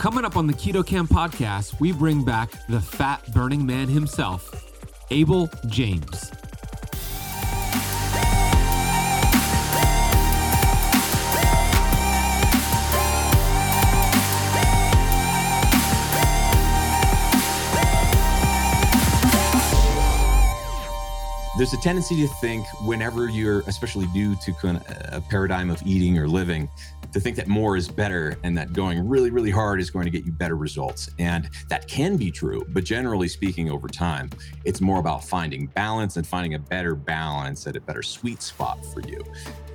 Coming up on the Keto Kamp podcast, we bring back the fat burning man himself, Abel James. there's a tendency to think whenever you're especially new to a paradigm of eating or living to think that more is better and that going really really hard is going to get you better results and that can be true but generally speaking over time it's more about finding balance and finding a better balance at a better sweet spot for you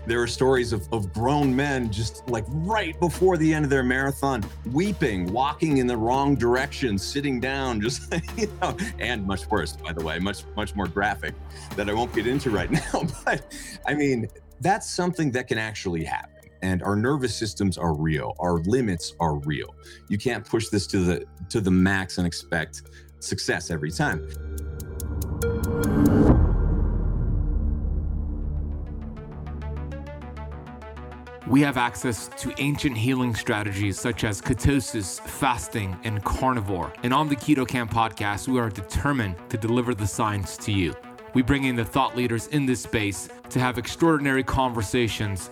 there are stories of, of grown men just like right before the end of their marathon, weeping, walking in the wrong direction, sitting down, just you know, and much worse, by the way, much much more graphic that I won't get into right now. But I mean, that's something that can actually happen. And our nervous systems are real. Our limits are real. You can't push this to the to the max and expect success every time. We have access to ancient healing strategies such as ketosis, fasting, and carnivore. And on the Keto Kamp podcast, we are determined to deliver the science to you. We bring in the thought leaders in this space to have extraordinary conversations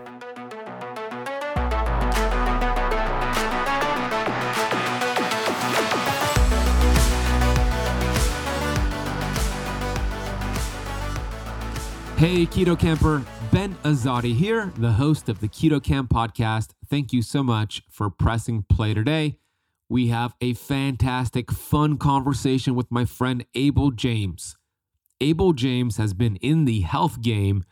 Hey, Keto Kamper, Ben Azadi here, the host of the Keto Kamp podcast. Thank you so much for pressing play today. We have a fantastic, fun conversation with my friend Abel James. Abel James has been in the health game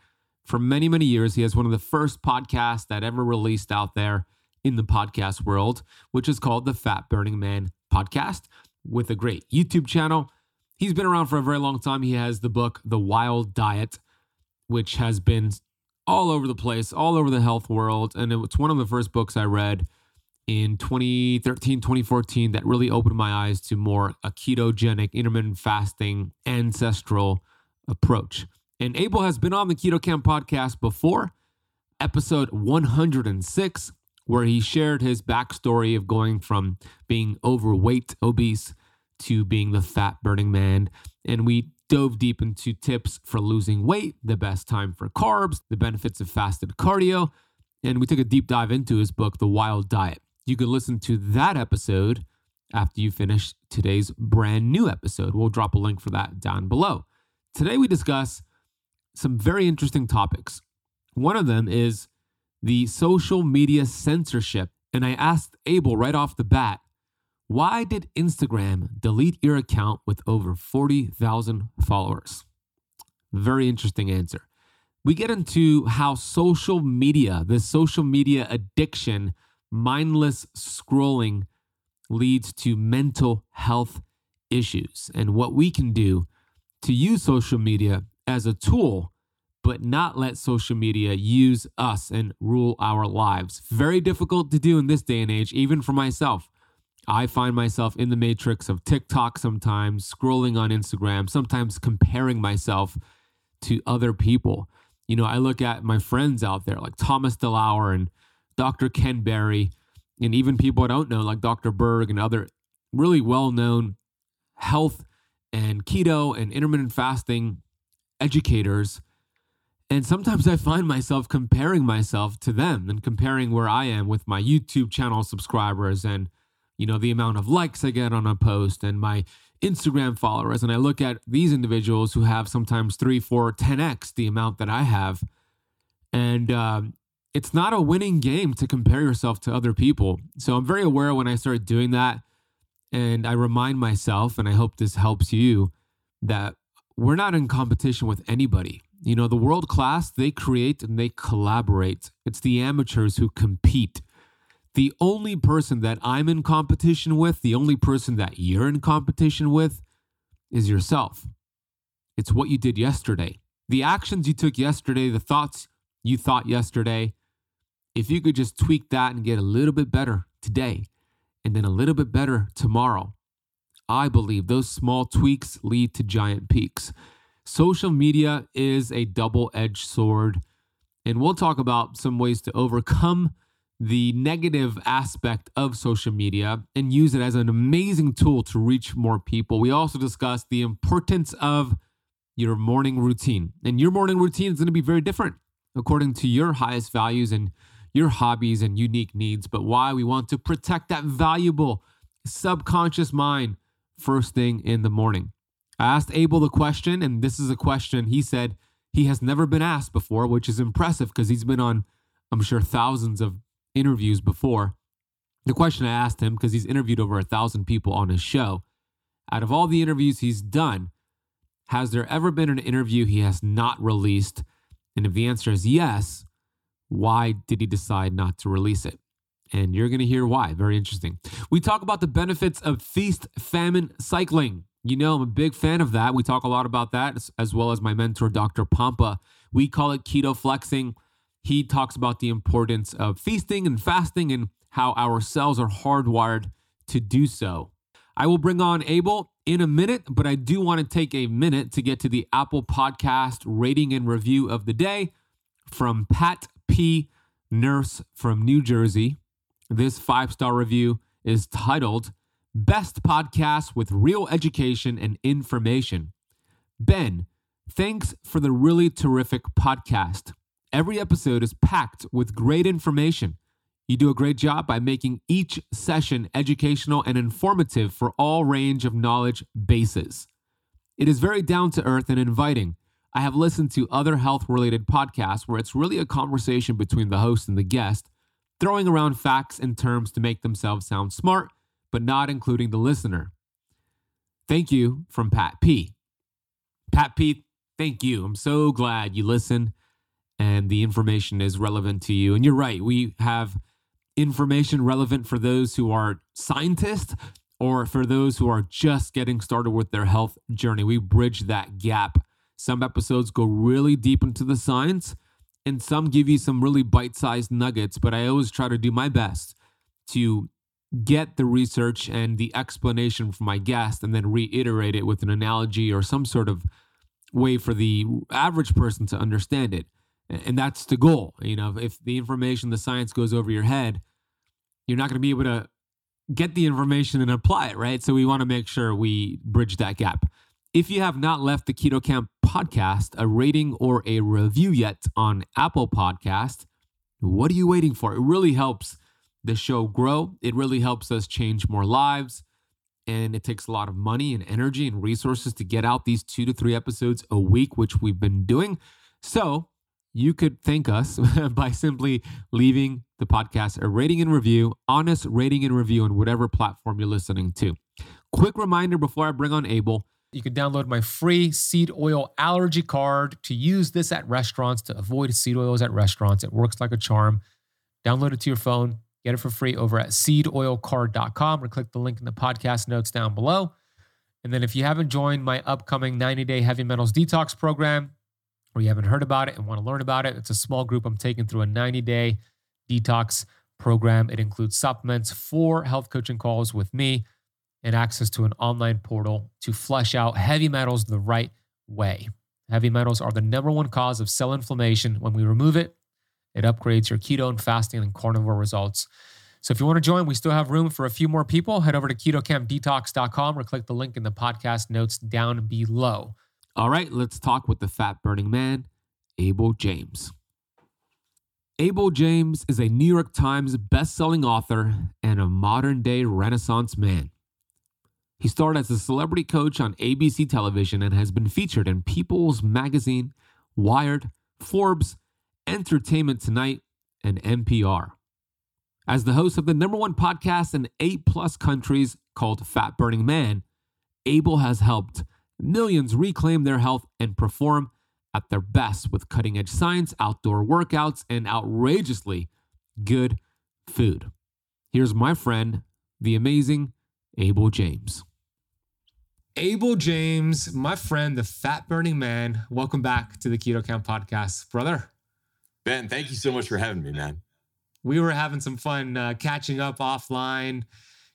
for many, many years. He has one of the first podcasts that ever released out there in the podcast world, which is called the Fat Burning Man Podcast with a great YouTube channel. He's been around for a very long time. He has the book, The Wild Diet, which has been all over the place, all over the health world. And it's one of the first books I read in 2013, 2014 that really opened my eyes to more a ketogenic, intermittent fasting, ancestral approach. And Abel has been on the Keto Kamp podcast before, episode 106, where he shared his backstory of going from being overweight, obese, to being the fat burning man. And we dove deep into tips for losing weight, the best time for carbs, the benefits of fasted cardio. And we took a deep dive into his book, The Wild Diet. You can listen to that episode after you finish today's brand new episode. We'll drop a link for that down below. Today, we discuss some very interesting topics. One of them is the social media censorship. And I asked Abel right off the bat, why did Instagram delete your account with over 40,000 followers? Very interesting answer. We get into how social media, the social media addiction, mindless scrolling leads to mental health issues and what we can do to use social media as a tool, but not let social media use us and rule our lives. Very difficult to do in this day and age, even for myself. I find myself in the matrix of TikTok sometimes, scrolling on Instagram, sometimes comparing myself to other people. You know, I look at my friends out there like Thomas DeLauer and Dr. Ken Berry, and even people I don't know, like Dr. Berg and other really well known health and keto and intermittent fasting educators. And sometimes I find myself comparing myself to them and comparing where I am with my YouTube channel subscribers and, you know, the amount of likes I get on a post and my Instagram followers. And I look at these individuals who have sometimes three, four, 10x the amount that I have. And um, it's not a winning game to compare yourself to other people. So I'm very aware when I start doing that. And I remind myself, and I hope this helps you, that we're not in competition with anybody. You know, the world class, they create and they collaborate. It's the amateurs who compete. The only person that I'm in competition with, the only person that you're in competition with, is yourself. It's what you did yesterday. The actions you took yesterday, the thoughts you thought yesterday, if you could just tweak that and get a little bit better today and then a little bit better tomorrow, I believe those small tweaks lead to giant peaks. Social media is a double edged sword, and we'll talk about some ways to overcome the negative aspect of social media and use it as an amazing tool to reach more people. We also discuss the importance of your morning routine. And your morning routine is going to be very different according to your highest values and your hobbies and unique needs, but why we want to protect that valuable subconscious mind first thing in the morning. I asked Abel the question, and this is a question he said he has never been asked before, which is impressive because he's been on, I'm sure, thousands of interviews before. The question I asked him, because he's interviewed over a thousand people on his show, out of all the interviews he's done, has there ever been an interview he has not released? And if the answer is yes, why did he decide not to release it? And you're going to hear why. Very interesting. We talk about the benefits of feast famine cycling. You know, I'm a big fan of that. We talk a lot about that, as well as my mentor, Dr. Pompa. We call it keto flexing. He talks about the importance of feasting and fasting and how our cells are hardwired to do so. I will bring on Abel in a minute, but I do want to take a minute to get to the Apple Podcast rating and review of the day from Pat P. Nurse from New Jersey. This five star review is titled Best Podcast with Real Education and Information. Ben, thanks for the really terrific podcast. Every episode is packed with great information. You do a great job by making each session educational and informative for all range of knowledge bases. It is very down to earth and inviting. I have listened to other health related podcasts where it's really a conversation between the host and the guest, throwing around facts and terms to make themselves sound smart, but not including the listener. Thank you from Pat P. Pat P, thank you. I'm so glad you listen and the information is relevant to you. And you're right, we have information relevant for those who are scientists or for those who are just getting started with their health journey. We bridge that gap some episodes go really deep into the science, and some give you some really bite sized nuggets. But I always try to do my best to get the research and the explanation from my guest and then reiterate it with an analogy or some sort of way for the average person to understand it. And that's the goal. You know, if the information, the science goes over your head, you're not going to be able to get the information and apply it, right? So we want to make sure we bridge that gap. If you have not left the Keto Kamp podcast a rating or a review yet on Apple Podcast, what are you waiting for? It really helps the show grow. It really helps us change more lives. And it takes a lot of money and energy and resources to get out these two to three episodes a week, which we've been doing. So you could thank us by simply leaving the podcast a rating and review, honest rating and review on whatever platform you're listening to. Quick reminder before I bring on Abel you can download my free seed oil allergy card to use this at restaurants to avoid seed oils at restaurants. It works like a charm. Download it to your phone. Get it for free over at seedoilcard.com or click the link in the podcast notes down below. And then if you haven't joined my upcoming 90 day heavy metals detox program, or you haven't heard about it and want to learn about it, it's a small group I'm taking through a 90 day detox program. It includes supplements, four health coaching calls with me and access to an online portal to flush out heavy metals the right way. Heavy metals are the number one cause of cell inflammation. When we remove it, it upgrades your keto and fasting and carnivore results. So if you want to join, we still have room for a few more people. Head over to ketokampdetox.com or click the link in the podcast notes down below. All right, let's talk with the fat burning man, Abel James. Abel James is a New York Times best-selling author and a modern-day renaissance man. He starred as a celebrity coach on ABC television and has been featured in People's Magazine, Wired, Forbes, Entertainment Tonight, and NPR. As the host of the number one podcast in eight plus countries called Fat Burning Man, Abel has helped millions reclaim their health and perform at their best with cutting edge science, outdoor workouts, and outrageously good food. Here's my friend, the amazing Abel James. Abel James, my friend, the fat burning man. Welcome back to the Keto Kamp podcast, brother. Ben, thank you so much for having me, man. we were having some fun uh, catching up offline,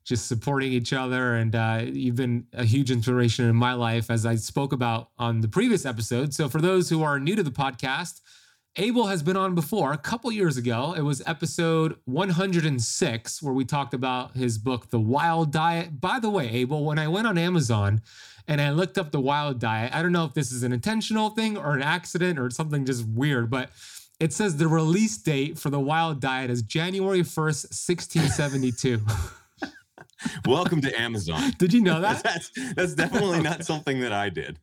just supporting each other. And uh, you've been a huge inspiration in my life, as I spoke about on the previous episode. So, for those who are new to the podcast, Abel has been on before a couple years ago. It was episode 106, where we talked about his book, The Wild Diet. By the way, Abel, when I went on Amazon and I looked up The Wild Diet, I don't know if this is an intentional thing or an accident or something just weird, but it says the release date for The Wild Diet is January 1st, 1672. Welcome to Amazon. Did you know that? That's, that's definitely not something that I did.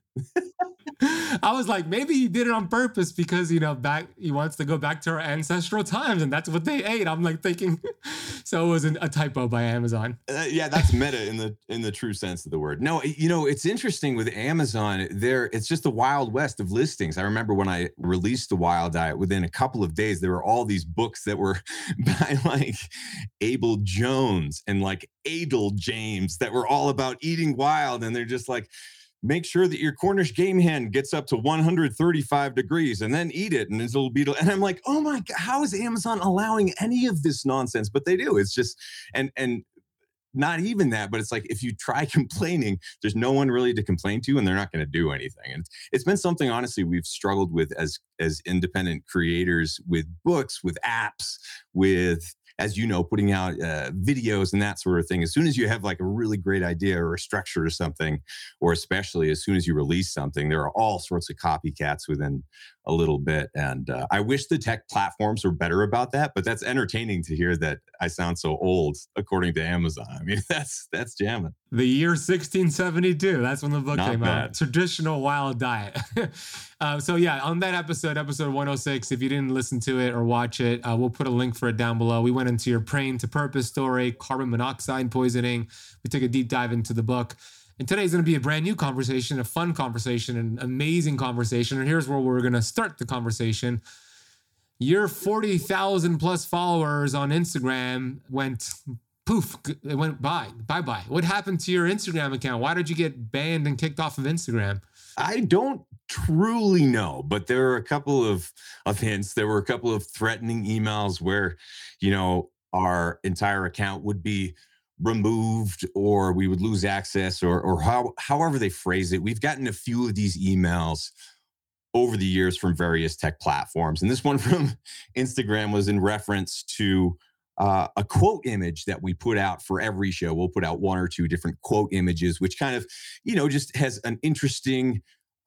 I was like, maybe he did it on purpose because you know back he wants to go back to our ancestral times, and that's what they ate. I'm like thinking, so it wasn't a typo by Amazon. Uh, yeah, that's meta in the in the true sense of the word. No, you know it's interesting with Amazon. There, it's just the wild west of listings. I remember when I released the Wild Diet. Within a couple of days, there were all these books that were by like Abel Jones and like Adel James that were all about eating wild, and they're just like make sure that your Cornish game hen gets up to 135 degrees and then eat it and it'll be and I'm like, "Oh my god, how is Amazon allowing any of this nonsense?" But they do. It's just and and not even that, but it's like if you try complaining, there's no one really to complain to, and they're not going to do anything. And it's been something, honestly, we've struggled with as as independent creators with books, with apps, with as you know, putting out uh, videos and that sort of thing. As soon as you have like a really great idea or a structure or something, or especially as soon as you release something, there are all sorts of copycats within a little bit. And uh, I wish the tech platforms were better about that, but that's entertaining to hear that I sound so old, according to Amazon. I mean, that's that's jamming. The year 1672. That's when the book Not came bad. out. Traditional wild diet. uh, so yeah, on that episode, episode 106, if you didn't listen to it or watch it, uh, we'll put a link for it down below. We went into your praying to purpose story, carbon monoxide poisoning. We took a deep dive into the book. And today's going to be a brand new conversation, a fun conversation, an amazing conversation. And here's where we're going to start the conversation. Your 40,000 plus followers on Instagram went poof, it went by, bye bye. What happened to your Instagram account? Why did you get banned and kicked off of Instagram? I don't truly know, but there are a couple of, of hints. There were a couple of threatening emails where, you know, our entire account would be removed or we would lose access or or how however they phrase it. We've gotten a few of these emails over the years from various tech platforms. And this one from Instagram was in reference to uh, a quote image that we put out for every show. We'll put out one or two different quote images, which kind of, you know, just has an interesting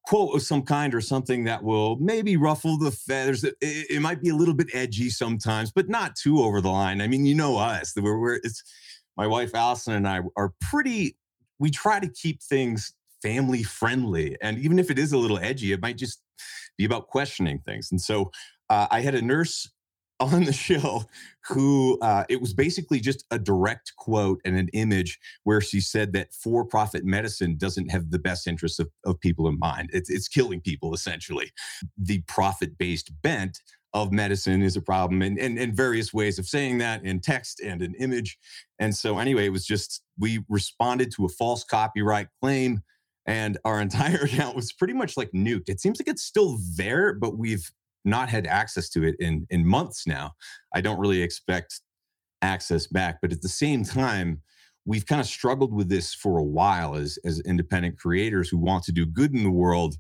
quote of some kind or something that will maybe ruffle the feathers. It, it, might be a little bit edgy sometimes, but not too over the line. I mean, you know us. We're, we're it's my wife Allison and I are pretty. We try to keep things family friendly, and even if it is a little edgy, it might just be about questioning things. And so, uh, I had a nurse on the show who uh, it was basically just a direct quote and an image where she said that for-profit medicine doesn't have the best interests of, of people in mind it's, it's killing people essentially the profit-based bent of medicine is a problem and, and, and various ways of saying that in text and in image. And so, anyway, it was just we responded to a false copyright claim and our entire account was pretty much like nuked. It seems like it's still there, but we've not had access to it in, in months now. I don't really expect access back, but at the same time, we've kind of struggled with this for a while as, as independent creators who want to do good in the world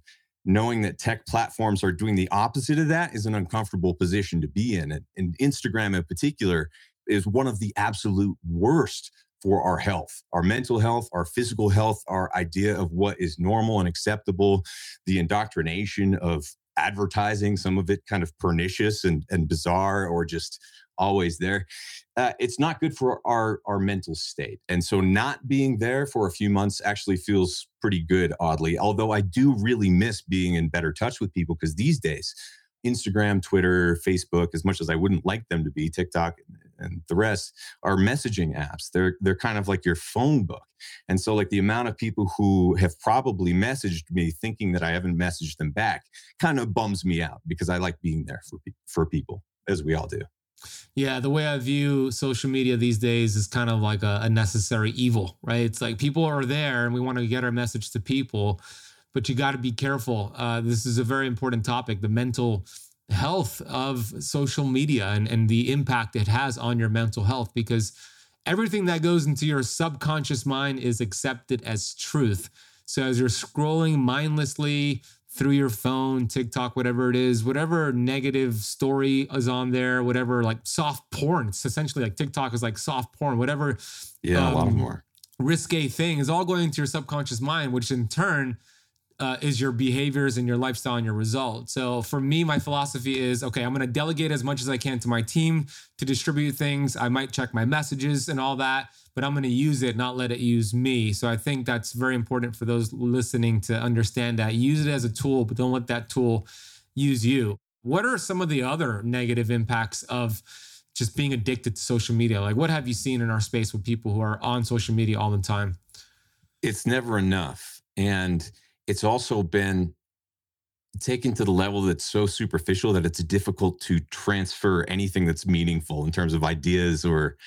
knowing that tech platforms are doing the opposite of that is an uncomfortable position to be in. And Instagram in particular is one of the absolute worst for our health, our mental health, our physical health, our idea of what is normal and acceptable, the indoctrination of advertising, some of it kind of pernicious and, and bizarre or just always there. Uh, it's not good for our our mental state, and so not being there for a few months actually feels pretty good. Oddly, although I do really miss being in better touch with people because these days, Instagram, Twitter, Facebook, as much as I wouldn't like them to be, TikTok and the rest are messaging apps. They're they're kind of like your phone book. And so like the amount of people who have probably messaged me thinking that I haven't messaged them back kind of bums me out because I like being there for for people as we all do. Yeah, the way I view social media these days is kind of like a, a necessary evil, right? It's like people are there and we want to get our message to people, but you got to be careful. Uh, this is a very important topic the mental health of social media and, and the impact it has on your mental health because everything that goes into your subconscious mind is accepted as truth. So as you're scrolling mindlessly through your phone, TikTok, whatever it is, whatever negative story is on there, whatever like soft porn, it's essentially like TikTok is like soft porn, whatever. Yeah, um, a lot um, more risque thing is all going into your subconscious mind, which in turn uh, is your behaviors and your lifestyle and your results. So for me, my philosophy is okay, I'm going to delegate as much as I can to my team to distribute things. I might check my messages and all that, but I'm going to use it, not let it use me. So I think that's very important for those listening to understand that. Use it as a tool, but don't let that tool use you. What are some of the other negative impacts of just being addicted to social media? Like, what have you seen in our space with people who are on social media all the time? It's never enough. And it's also been taken to the level that's so superficial that it's difficult to transfer anything that's meaningful in terms of ideas or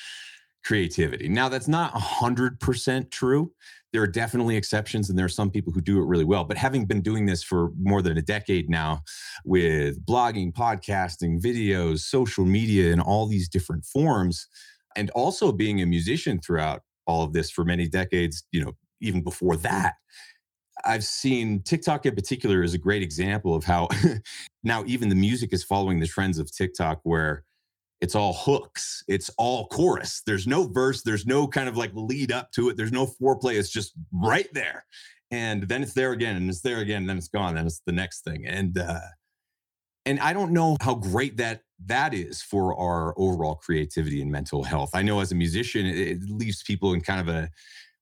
creativity. Now, that's not 100% true. There are definitely exceptions, and there are some people who do it really well. But having been doing this for more than a decade now with blogging, podcasting, videos, social media, and all these different forms, and also being a musician throughout all of this for many decades, you know, even before that, I've seen TikTok in particular is a great example of how now even the music is following the trends of TikTok where it's all hooks, it's all chorus. There's no verse, there's no kind of like lead up to it, there's no foreplay, it's just right there. And then it's there again, and it's there again, and then it's gone, then it's the next thing. And uh and I don't know how great that that is for our overall creativity and mental health. I know as a musician, it, it leaves people in kind of a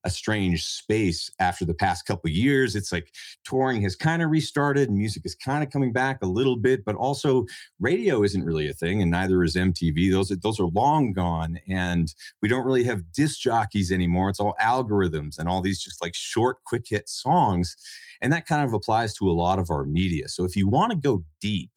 a strange space after the past couple years. It's like touring has kind of restarted, music is kind of coming back a little bit, but also radio isn't really a thing, and neither is MTV. Those are, those are long gone, and we don't really have disc jockeys anymore. It's all algorithms and all these just like short, quick hit songs. And that kind of applies to a lot of our media. So if you want to go deep,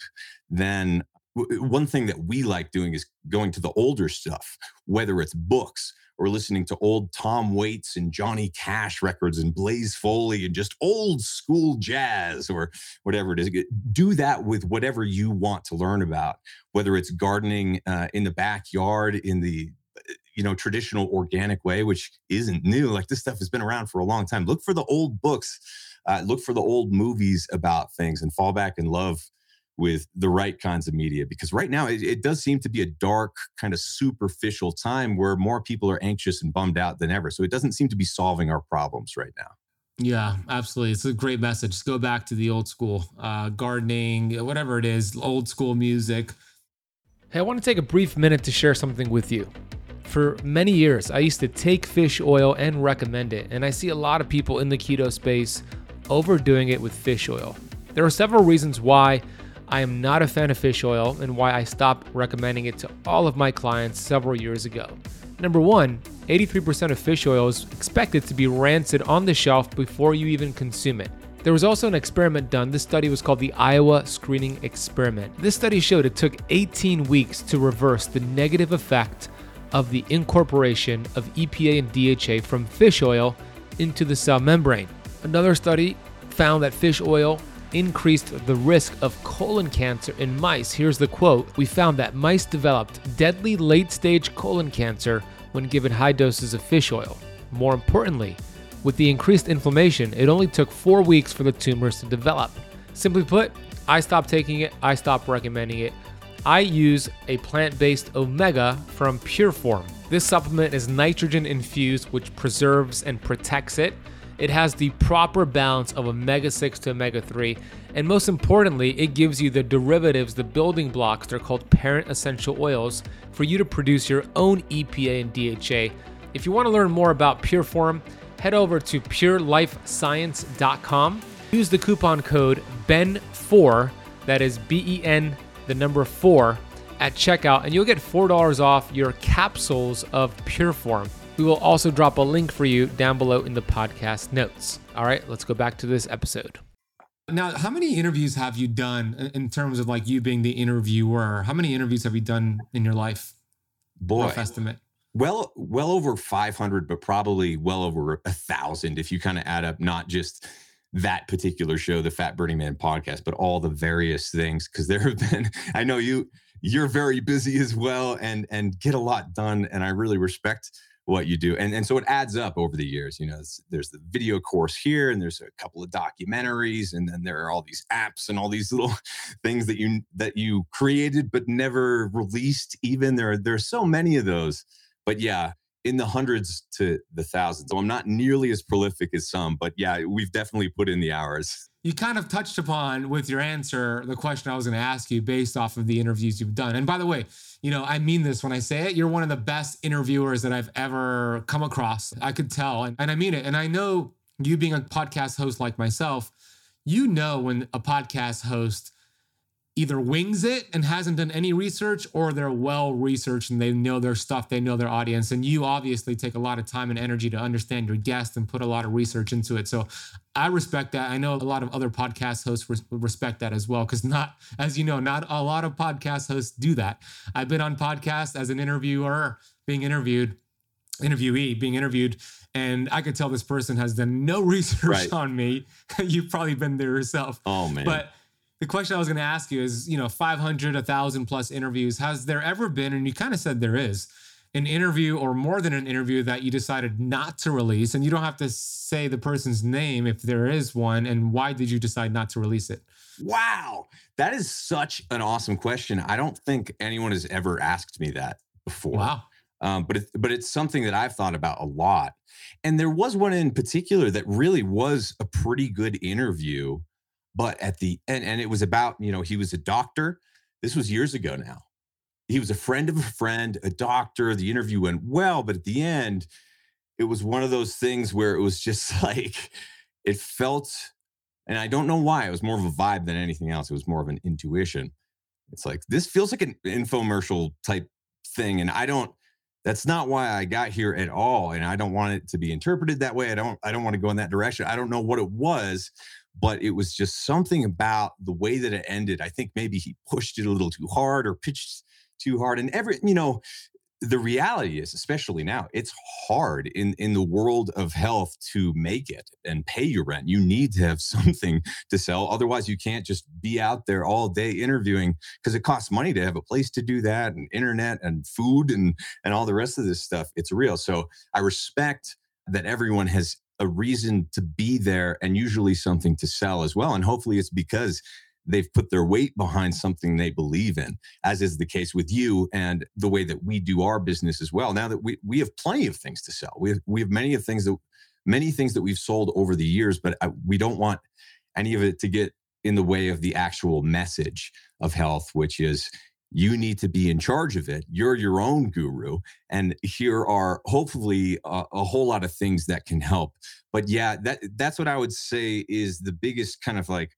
then one thing that we like doing is going to the older stuff, whether it's books, or listening to old Tom Waits and Johnny Cash records and Blaze Foley and just old school jazz or whatever it is. Do that with whatever you want to learn about, whether it's gardening uh, in the backyard in the uh, you know traditional organic way which isn't new like this stuff has been around for a long time look for the old books uh, look for the old movies about things and fall back in love with the right kinds of media because right now it, it, does seem to be a dark kind of superficial time where more people are anxious and bummed out than ever. So it doesn't seem to be solving our problems right now. Yeah absolutely. It's a great message. Just go back to the old school uh, gardening whatever it is old school music. Hey i want to take a brief minute to share something with you. For many years i used to take fish oil and recommend it and i see a lot of people in the keto space overdoing it with fish oil. There are several reasons why I am not a fan of fish oil and why I stopped recommending it to all of my clients several years ago. Number one, 83% of fish oil is expected to be rancid on the shelf before you even consume it. There was also an experiment done. This study was called the Iowa Screening Experiment. This study showed it took 18 weeks to reverse the negative effect of the incorporation of EPA and DHA from fish oil into the cell membrane. Another study found that fish oil increased the risk of colon cancer in mice. Here's the quote We found that mice developed deadly late stage colon cancer when given high doses of fish oil. More importantly, with the increased inflammation, it only took four weeks for the tumors to develop. Simply put, I stopped taking it, I stopped recommending it. I use a plant based omega from Pureform. This supplement is nitrogen infused, which preserves and protects it. It has the proper balance of omega 6 to omega 3, and most importantly, it gives you the derivatives, the building blocks, they're called parent essential oils, for you to produce your own EPA and DHA. If you want to learn more about Pureform, head over to purelifescience.com. Use the coupon code BEN4, that is B E N, the number 4, at checkout, and you'll get $4 off your capsules of Pureform. We will also drop a link for you down below in the podcast notes. All right, let's go back to this episode. Now, how many interviews have you done in terms of like you being the interviewer? How many interviews have you done in your life? Boy, rough estimate. Well, well over 500, but probably well over a thousand if you kind of add up not just that particular show, the Fat Burning Man podcast, but all the various things. Cause there have been, I know you, you're very busy as well and, and get a lot done. And I really respect what you do. And, and so it adds up over the years. You know, there's the video course here, and there's a couple of documentaries, and then there are all these apps and all these little things that you that you created but never released. Even there, there are so many of those. But yeah, in the hundreds to the thousands. So I'm not nearly as prolific as some, but yeah, we've definitely put in the hours. You kind of touched upon with your answer the question I was going to ask you based off of the interviews you've done. And by the way, you know, I mean this when I say it. You're one of the best interviewers that I've ever come across. I could tell, and, and I mean it. And I know you being a podcast host like myself, you know when a podcast host either wings it and hasn't done any research or they're well researched and they know their stuff, they know their audience. And you obviously take a lot of time and energy to understand your guest and put a lot of research into it. So I respect that. I know a lot of other podcast hosts respect that as well because not, as you know, not a lot of podcast hosts do that. I've been on podcasts as an interviewer being interviewed, interviewee being interviewed, and I could tell this person has done no research right. on me. You've probably been there yourself. Oh man. But the question I was going to ask you is, you know, 500, 1,000 plus interviews. Has there ever been, and you kind of said there is, an interview or more than an interview that you decided not to release? And you don't have to say the person's name if there is one. And why did you decide not to release it? Wow. That is such an awesome question. I don't think anyone has ever asked me that before. Wow. Um, but it, but it's something that I've thought about a lot. And there was one in particular that really was a pretty good interview but at the end, and it was about, you know, he was a doctor. This was years ago now. He was a friend of a friend, a doctor. The interview went well, but at the end, it was one of those things where it was just like, it felt, and I don't know why, it was more of a vibe than anything else. It was more of an intuition. It's like, this feels like an infomercial type thing. And I don't, that's not why I got here at all. And I don't want it to be interpreted that way. I don't, I don't want to go in that direction. I don't know what it was, but it was just something about the way that it ended. I think maybe he pushed it a little too hard or pitched too hard. And every, you know, the reality is, especially now, it's hard in in the world of health to make it and pay your rent. You need to have something to sell, otherwise you can't just be out there all day interviewing because it costs money to have a place to do that, and internet, and food, and and all the rest of this stuff. It's real. So I respect that everyone has a reason to be there and usually something to sell as well. And hopefully it's because they've put their weight behind something they believe in, as is the case with you and the way that we do our business as well. Now that we, we have plenty of things to sell, we have, we have many of things that many things that we've sold over the years, but I, we don't want any of it to get in the way of the actual message of health, which is you need to be in charge of it. You're your own guru. And here are hopefully a, a, whole lot of things that can help. But yeah, that that's what I would say is the biggest kind of like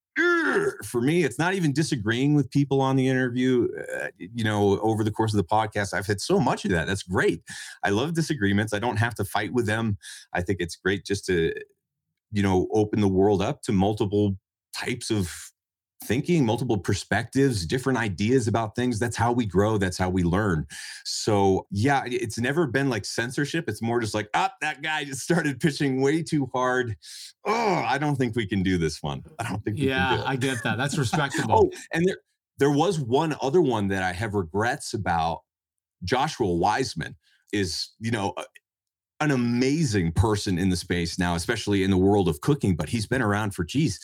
for me. It's not even disagreeing with people on the interview. Uh, you know, over the course of the podcast, I've had so much of that. That's great. I love disagreements. I don't have to fight with them. I think it's great just to, you know, open the world up to multiple types of thinking, multiple perspectives, different ideas about things. That's how we grow. That's how we learn. So, yeah, it's never been like censorship. It's more just like, ah, that guy just started pitching way too hard. Oh, I don't think we can do this one. I don't think. yeah, I get that. That's respectable. oh, and there, there was one other one that I have regrets about. Joshua Weissman is, you know, an amazing person in the space now, especially in the world of cooking. But he's been around for, geez,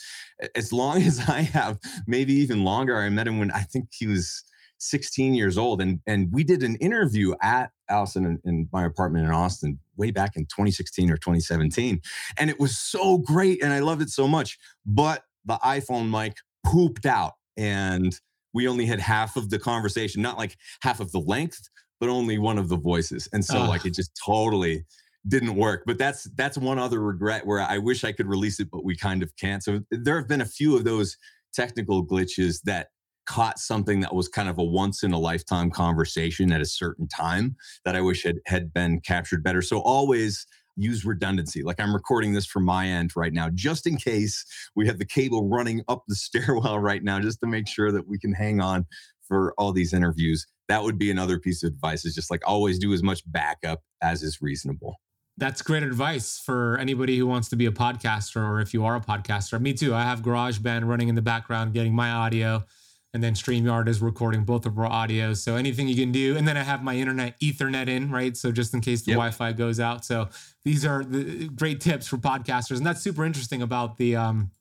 as long as I have, maybe even longer. I met him when I think he was 16 years old, and and we did an interview at Allison in, in my apartment in Austin way back in 2016 or 2017, and it was so great, and I loved it so much. But the iPhone mic pooped out, and we only had half of the conversation, not like half of the length, but only one of the voices, and so uh. like it just totally didn't work. But that's that's one other regret where I wish I could release it, but we kind of can't. So there have been a few of those technical glitches that caught something that was kind of a once in a lifetime conversation at a certain time that I wish had had been captured better. So always use redundancy. Like I'm recording this from my end right now, just in case we have the cable running up the stairwell right now, just to make sure that we can hang on for all these interviews. That would be another piece of advice is just like always do as much backup as is reasonable. That's great advice for anybody who wants to be a podcaster or if you are a podcaster. Me too. I have GarageBand running in the background, getting my audio, and then StreamYard is recording both of our audios. So anything you can do. And then I have my internet Ethernet in, right? So just in case the yep. Wi Fi goes out. So these are the great tips for podcasters. And that's super interesting about the, um,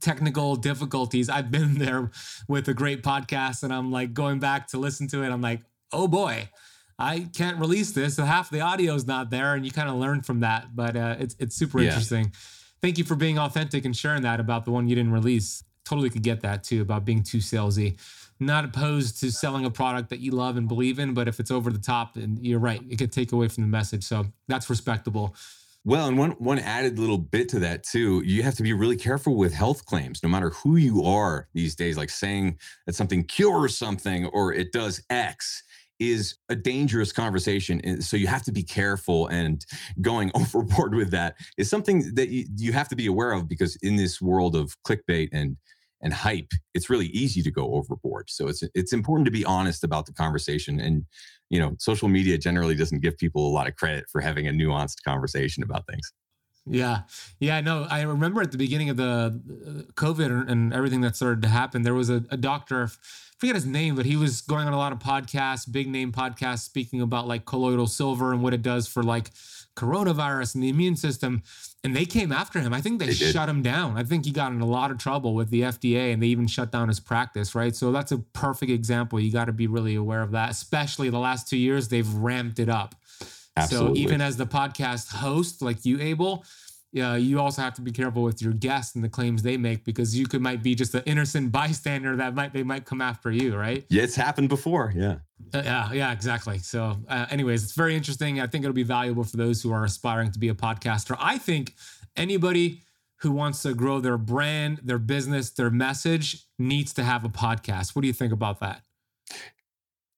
technical difficulties. I've been there with a great podcast and I'm like going back to listen to it. I'm like, oh boy, I can't release this. So half the audio is not there, and you kind of learn from that. But uh, it's it's super yeah. interesting. Thank you for being authentic and sharing that about the one you didn't release. Totally could get that too about being too salesy. Not opposed to selling a product that you love and believe in, but if it's over the top, and you're right, it could take away from the message. So that's respectable. Well, and one one added little bit to that too, you have to be really careful with health claims, no matter who you are these days. Like saying that something cures something or it does X is a dangerous conversation. So you have to be careful and going overboard with that is something that you, you have to be aware of because in this world of clickbait and and hype, it's really easy to go overboard. So it's it's important to be honest about the conversation and you know, social media generally doesn't give people a lot of credit for having a nuanced conversation about things. Yeah. Yeah. No, I remember at the beginning of the uh, COVID and everything that started to happen, there was a, a doctor, forget his name, but he was going on a lot of podcasts, big name podcasts, speaking about like colloidal silver and what it does for like coronavirus and the immune system. And they came after him. I think they, they shut him down. I think he got in a lot of trouble with the FDA and they even shut down his practice, right? So that's a perfect example. You got to be really aware of that, especially the last two years, they've ramped it up. Absolutely. So even as the podcast host, like you, Abel, yeah, you also have to be careful with your guests and the claims they make because you could might be just an innocent bystander that might they might come after you, right? Yeah, it's happened before. Yeah. Uh, yeah, yeah, exactly. So, uh, anyways, it's very interesting. I think it'll be valuable for those who are aspiring to be a podcaster. I think anybody who wants to grow their brand, their business, their message needs to have a podcast. What do you think about that?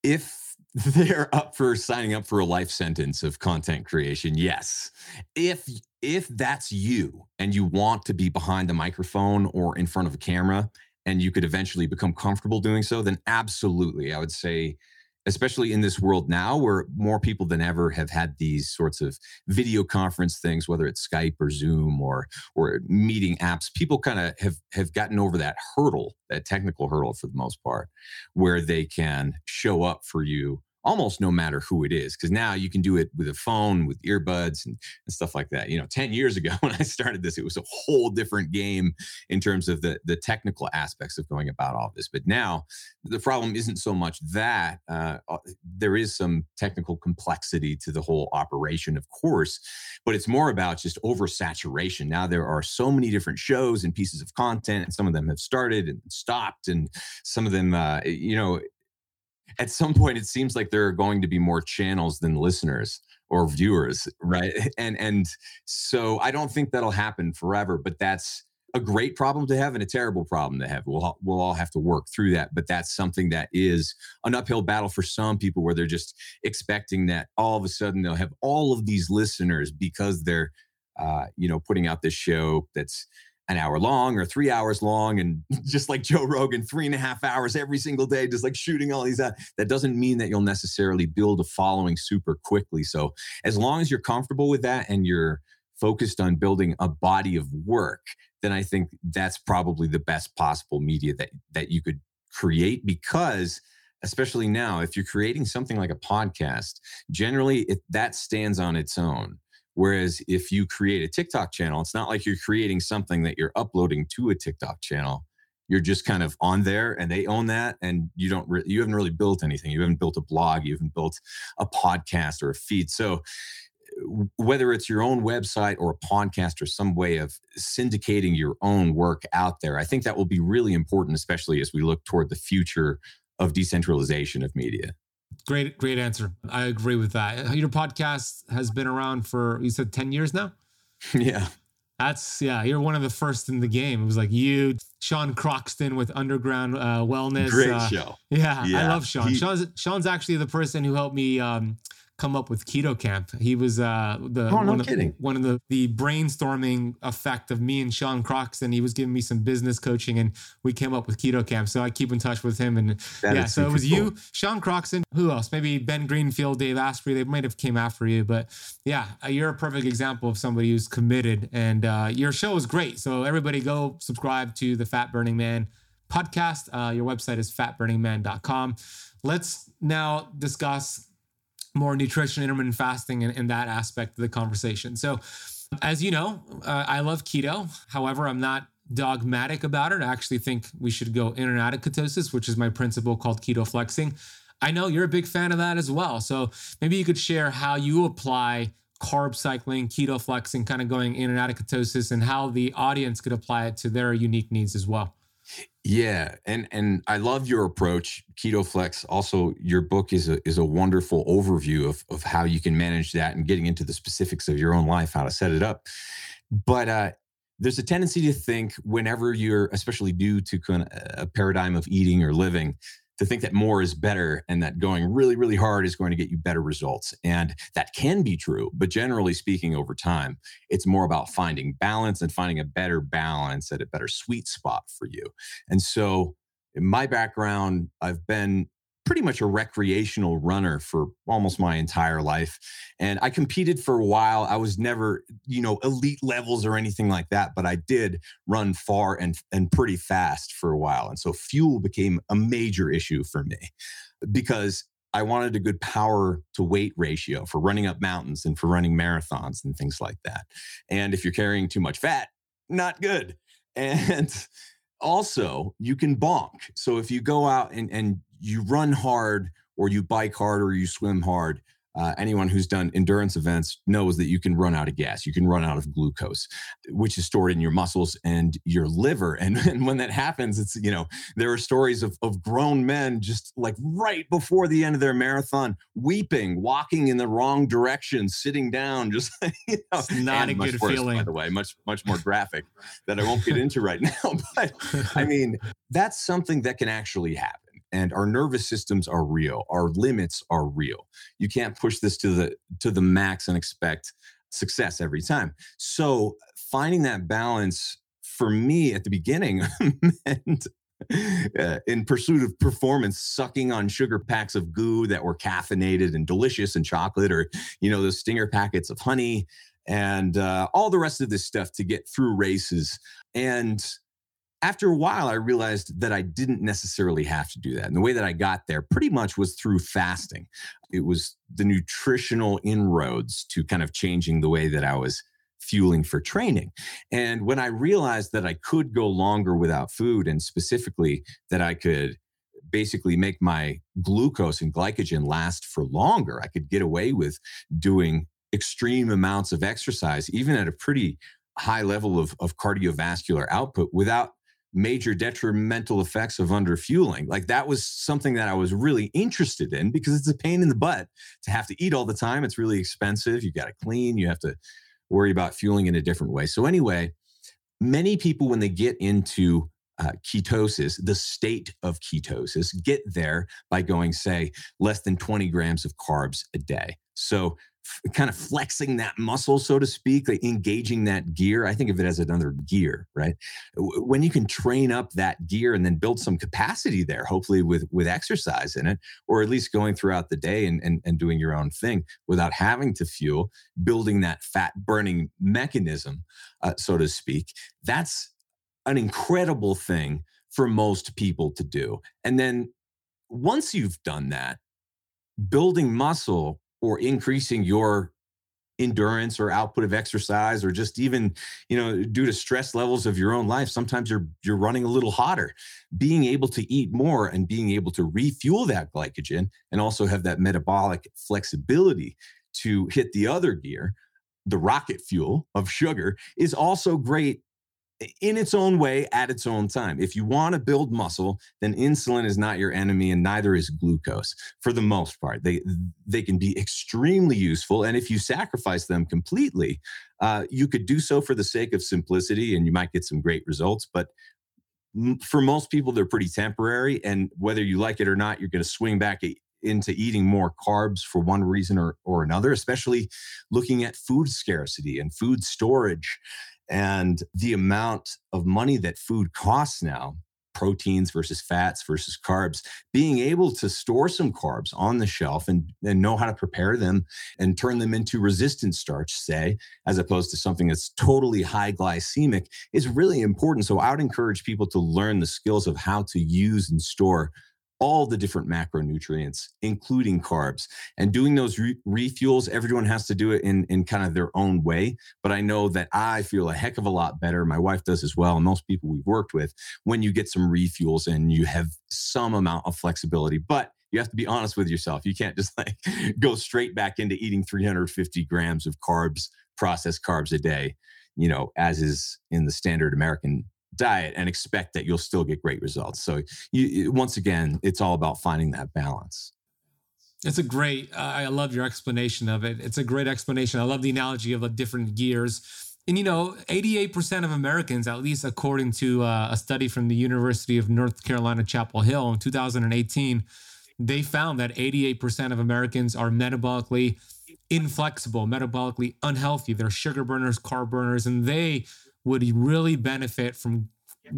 If they're up for signing up for a life sentence of content creation yes. If if that's you and you want to be behind the microphone or in front of a camera and you could eventually become comfortable doing so then absolutely i would say especially in this world now where more people than ever have had these sorts of video conference things whether it's skype or zoom or or meeting apps people kind of have have gotten over that hurdle that technical hurdle for the most part where they can show up for you almost no matter who it is because now you can do it with a phone with earbuds and, and, stuff like that. You know 10 years ago when i started this it was a whole different game in terms of the the technical aspects of going about all this. But now the problem isn't so much that uh, uh, there is some technical complexity to the whole operation of course but it's more about just oversaturation. Now there are so many different shows and pieces of content and some of them have started and stopped and some of them uh, you know at some point it seems like there are going to be more channels than listeners or viewers right? And and so i don't think that'll happen forever but that's a great problem to have and a terrible problem to have. We'll we'll all have to work through that but that's something that is an uphill battle for some people where they're just expecting that all of a sudden they'll have all of these listeners because they're uh, you know putting out this show that's an hour long or three hours long and just like joe rogan three and a half hours every single day just like shooting all these out that doesn't mean that you'll necessarily build a following super quickly. So as long as you're comfortable with that and you're focused on building a body of work then i think that's probably the best possible media that that you could create because especially now if you're creating something like a podcast generally it, that stands on its own Whereas if you create a TikTok channel, it's not like you're creating something that you're uploading to a TikTok channel. You're just kind of on there and they own that and you don't re- you haven't really built anything. You haven't built a blog, you haven't built a podcast or a feed. So whether it's your own website or a podcast or some way of syndicating your own work out there, I think that will be really important, especially as we look toward the future of decentralization of media. Great, great answer. I agree with that. Your podcast has been around for you said ten years now. yeah, that's yeah. You're one of the first in the game. It was like you, Sean Croxton with Underground uh, Wellness. Great uh, show. Yeah, yeah, I love Sean. He, Sean's Sean's actually the person who helped me um, come up with Keto Kamp. He was uh, the oh, no one, kidding. Of, one of the the brainstorming effect of me and Sean Croxton. He was giving me some business coaching, and we came up with Keto Kamp. So I keep in touch with him. And That yeah, so it was cool. you, Sean Croxton. Who else? Maybe Ben Greenfield, Dave Asprey. They might have came after you, but yeah, uh, you're a perfect example of somebody who's committed. And uh, your show is great. So everybody go subscribe to the Fat Burning Man podcast. Uh, your website is fatburningman.com. Let's now discuss more nutrition, intermittent fasting, and, and that aspect of the conversation. So, as you know, uh, I love keto. However, I'm not dogmatic about it. I actually think we should go in and out of ketosis, which is my principle called keto flexing. I know you're a big fan of that as well. So maybe you could share how you apply carb cycling, keto flexing, kind of going in and out of ketosis, and how the audience could apply it to their unique needs as well. Yeah, and and I love your approach, Keto Flex. Also, your book is a is a wonderful overview of of how you can manage that and getting into the specifics of your own life, how to set it up. But uh, there's a tendency to think whenever you're, especially due to kind of a paradigm of eating or living, to think that more is better and that going really, really hard is going to get you better results. And that can be true. But generally speaking, over time, it's more about finding balance and finding a better balance at a better sweet spot for you. And so, in my background, I've been pretty much a recreational runner for almost my entire life. And I competed for a while. I was never, you know, elite levels or anything like that, but I did run far and and pretty fast for a while. And so fuel became a major issue for me because I wanted a good power to weight ratio for running up mountains and for running marathons and things like that. And if you're carrying too much fat, not good. And also, you can bonk. So if you go out and, and you run hard or you bike hard or you swim hard, uh, anyone who's done endurance events knows that you can run out of gas. You can run out of glucose, which is stored in your muscles and your liver. And, and when that happens, it's, you know, there are stories of, of grown men just like right before the end of their marathon, weeping, walking in the wrong direction, sitting down, just, you know, It's not a good worse, feeling. By the way, much, much more graphic that I won't get into right now. But I mean, that's something that can actually happen. And our nervous systems are real. Our limits are real. You can't push this to the to the max and expect success every time. So finding that balance for me at the beginning meant uh, in pursuit of performance, sucking on sugar packs of goo that were caffeinated and delicious and chocolate, or you know those stinger packets of honey, and uh, all the rest of this stuff to get through races. And after a while, I realized that I didn't necessarily have to do that. And the way that I got there pretty much was through fasting. It was the nutritional inroads to kind of changing the way that I was fueling for training. And when I realized that I could go longer without food, and specifically that I could basically make my glucose and glycogen last for longer, I could get away with doing extreme amounts of exercise, even at a pretty high level of, of cardiovascular output without major detrimental effects of underfueling. Like that was something that I was really interested in because it's a pain in the butt to have to eat all the time. It's really expensive. You got to clean, you have to worry about fueling in a different way. So, anyway, many people, when they get into uh, ketosis, the state of ketosis, get there by going, say, less than 20 grams of carbs a day. So, kind of flexing that muscle, so to speak, like engaging that gear. I think of it as another gear, right? When you can train up that gear and then build some capacity there, hopefully with with exercise in it, or at least going throughout the day and, and, and doing your own thing without having to fuel, building that fat burning mechanism, uh, so to speak. That's an incredible thing for most people to do. And then once you've done that, building muscle or increasing your endurance or output of exercise or just even you know due to stress levels of your own life sometimes you're you're running a little hotter. Being able to eat more and being able to refuel that glycogen and also have that metabolic flexibility to hit the other gear the rocket fuel of sugar is also great in its own way at its own time. If you want to build muscle, then insulin is not your enemy and neither is glucose for the most part. They they can be extremely useful and if you sacrifice them completely, uh, you could do so for the sake of simplicity and you might get some great results, but for most people they're pretty temporary and whether you like it or not you're going to swing back at, into eating more carbs for one reason or, or another, especially looking at food scarcity and food storage and the amount of money that food costs now proteins versus fats versus carbs being able to store some carbs on the shelf and, and know how to prepare them and turn them into resistant starch say as opposed to something that's totally high glycemic is really important. So i would encourage people to learn the skills of how to use and store all the different macronutrients, including carbs. And doing those re- refuels, everyone has to do it in, in kind of their own way. But I know that I feel a heck of a lot better. My wife does as well. And most people we've worked with when you get some refuels and you have some amount of flexibility. But you have to be honest with yourself. You can't just like go straight back into eating 350 grams of carbs, processed carbs a day, you know, as is in the standard American diet and expect that you'll still get great results. So you, once again, it's all about finding that balance. It's a great. Uh, I love your explanation of it. It's a great explanation. I love the analogy of the different gears. And you know, 88% of Americans, at least according to uh, a study from the University of North Carolina, Chapel Hill in 2018, they found that 88% of Americans are metabolically inflexible, metabolically unhealthy. They're sugar burners, carb burners, and they would really benefit from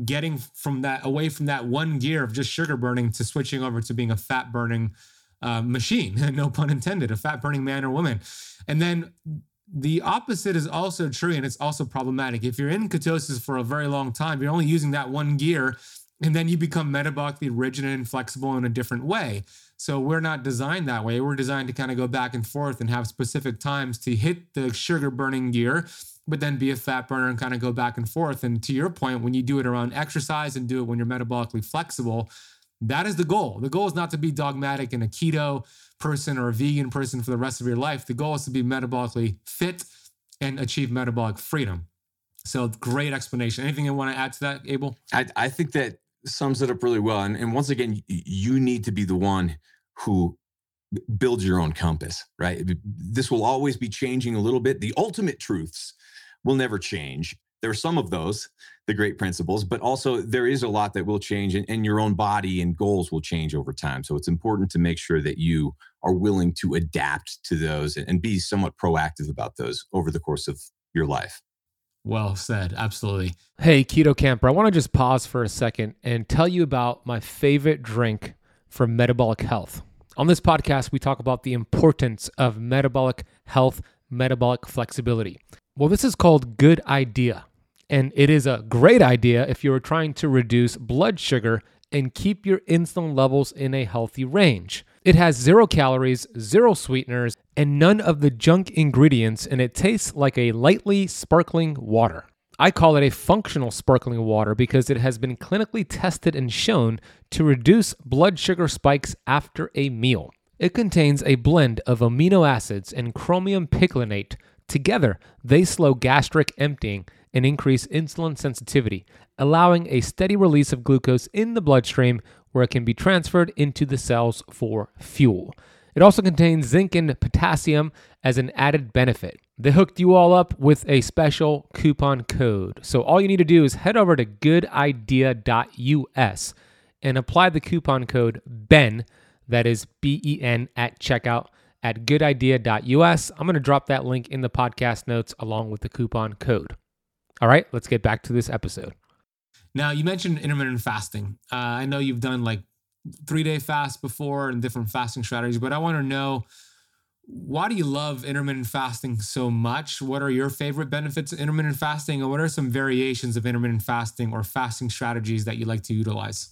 getting from that away from that one gear of just sugar burning to switching over to being a fat burning uh, machine, no pun intended, a fat burning man or woman. And then the opposite is also true and it's also problematic. If you're in ketosis for a very long time, you're only using that one gear and then you become metabolically rigid and inflexible in a different way. So we're not designed that way. We're designed to kind of go back and forth and have specific times to hit the sugar burning gear but then be a fat burner and kind of go back and forth. And to your point, when you do it around exercise and do it when you're metabolically flexible, that is the goal. The goal is not to be dogmatic in a keto person or a vegan person for the rest of your life. The goal is to be metabolically fit and achieve metabolic freedom. So great explanation. Anything you want to add to that, Abel? I, I think that sums it up really well. And, and once again, you need to be the one who builds your own compass, right? This will always be changing a little bit. The ultimate truths will never change. There are some of those, the great principles, but also there is a lot that will change and, and your own body and goals will change over time. So it's important to make sure that you are willing to adapt to those and, and be somewhat proactive about those over the course of your life. Well said. Absolutely. Hey, Keto Kamper, I want to just pause for a second and tell you about my favorite drink for metabolic health. On this podcast, we talk about the importance of metabolic health, metabolic flexibility. Well, this is called Good Idea. And it is a great idea if you're trying to reduce blood sugar and keep your insulin levels in a healthy range. It has zero calories, zero sweeteners, and none of the junk ingredients, and it tastes like a lightly sparkling water. I call it a functional sparkling water because it has been clinically tested and shown to reduce blood sugar spikes after a meal. It contains a blend of amino acids and chromium picolinate Together, they slow gastric emptying and increase insulin sensitivity, allowing a steady release of glucose in the bloodstream where it can be transferred into the cells for fuel. It also contains zinc and potassium as an added benefit. They hooked you all up with a special coupon code. So all you need to do is head over to goodidea.us and apply the coupon code BEN, that is B E N, at checkout at goodidea.us. I'm going to drop that link in the podcast notes along with the coupon code. All right, let's get back to this episode. Now, you mentioned intermittent fasting. Uh, I know you've done like three day fast before and different fasting strategies, but I want to know why do you love intermittent fasting so much? What are your favorite benefits of intermittent fasting, and what are some variations of intermittent fasting or fasting strategies that you like to utilize?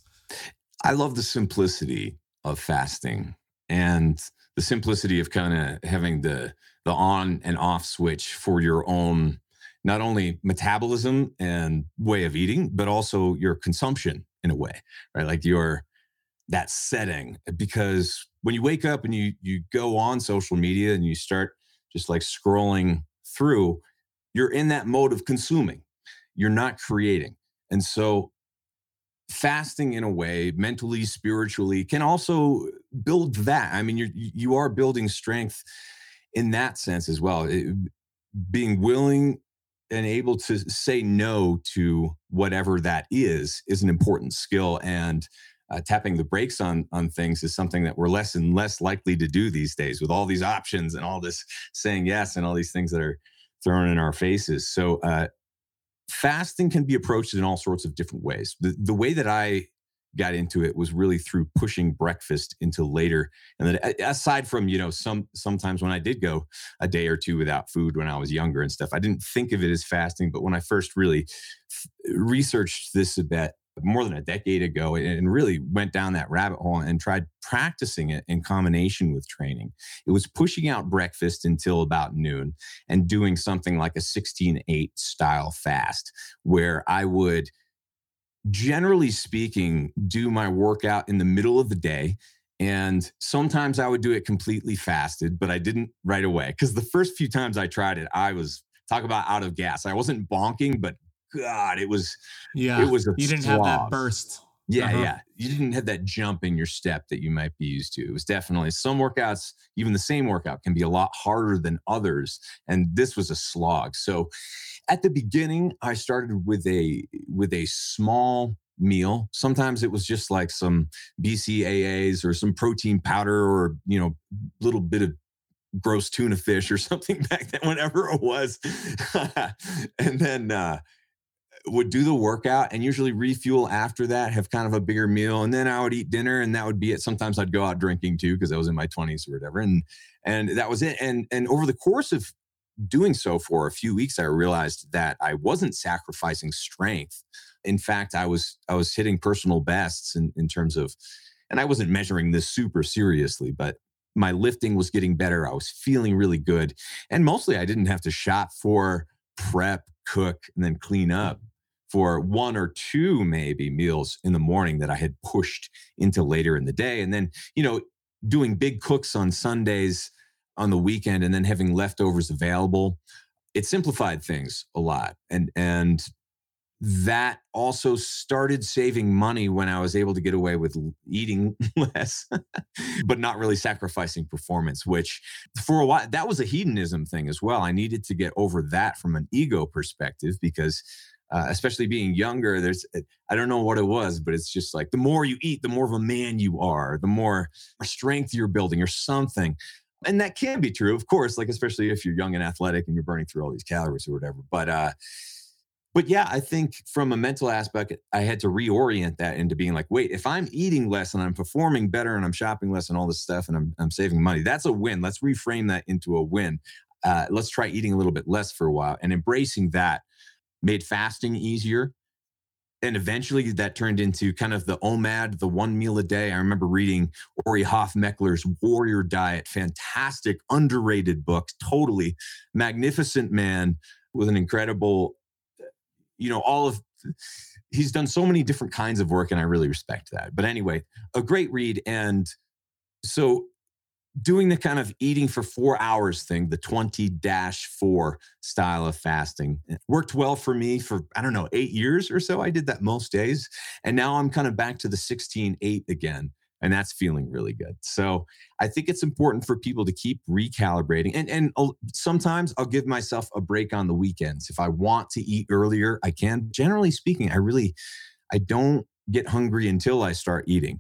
I love the simplicity of fasting. And the simplicity of kind of having the the on and off switch for your own not only metabolism and way of eating but also your consumption in a way right? Like your that setting. Because when you wake up and you you go on social media and you start just like scrolling through you're in that mode of consuming. You're not creating. And so fasting in a way mentally spiritually can also build that i mean you're you are building strength in that sense as well it, being willing and able to say no to whatever that is is an important skill and uh, tapping the brakes on on things is something that we're less and less likely to do these days with all these options and all this saying yes and all these things that are thrown in our faces. So uh, fasting can be approached in all sorts of different ways. The the way that I got into it was really through pushing breakfast into later and then aside from you know some sometimes when i did go a day or two without food when i was younger and stuff i didn't think of it as fasting but when i first really researched this a bit more than a decade ago and really went down that rabbit hole and tried practicing it in combination with training. It was pushing out breakfast until about noon and doing something like a 16 8 style fast where I would generally speaking, do my workout in the middle of the day. And sometimes I would do it completely fasted, but I didn't right away. Because the first few times I tried it, I was talk about out of gas. I wasn't bonking, but God, it was yeah. It was you didn't have that burst. Yeah, uh-huh. yeah. You didn't have that jump in your step that you might be used to. It was definitely some workouts, even the same workout can be a lot harder than others. And this was a slog. So at the beginning, I started with a with a small meal. Sometimes it was just like some BCAAs or some protein powder or, you know, little bit of gross tuna fish or something back then, whatever it was. and then uh would do the workout and usually refuel after that, have kind of a bigger meal, and then I would eat dinner, and that would be it. Sometimes I'd go out drinking too because I was in my twenties or whatever, and and that was it. And and over the course of doing so for a few weeks, I realized that I wasn't sacrificing strength. In fact, I was I was hitting personal bests in, in terms of, and I wasn't measuring this super seriously, but my lifting was getting better. I was feeling really good, and mostly I didn't have to shop for prep, cook, and then clean up for one or two maybe meals in the morning that I had pushed into later in the day. And then, you know, doing big cooks on Sundays on the weekend and then having leftovers available, it simplified things a lot. And and that also started saving money when I was able to get away with eating less, but not really sacrificing performance, which for a while, that was a hedonism thing as well. I needed to get over that from an ego perspective because uh, especially being younger there's uh, i don't know what it was but it's just like the more you eat the more of a man you are the more strength you're building or something. And that can be true of course like especially if you're young and athletic and you're burning through all these calories or whatever but uh but yeah i think from a mental aspect i had to reorient that into being like wait if i'm eating less and i'm performing better and i'm shopping less and all this stuff and i'm, I'm saving money that's a win. Let's reframe that into a win. Uh, let's try eating a little bit less for a while. And embracing that made fasting easier. And eventually that turned into kind of the OMAD, the one meal a day. I remember reading Ori Hofmekler's Warrior Diet, fantastic, underrated book, totally magnificent man with an incredible, you know, all of, he's done so many different kinds of work and I really respect that. But anyway, a great read. And so doing the kind of eating for four hours thing, the 20 4 style of fasting. It worked well for me for, I don't know, eight years or so. I did that most days. And now I'm kind of back to the 16 8 again. And that's feeling really good. So I think it's important for people to keep recalibrating. And, and sometimes I'll give myself a break on the weekends. If I want to eat earlier, I can. Generally speaking, I really, I don't get hungry until I start eating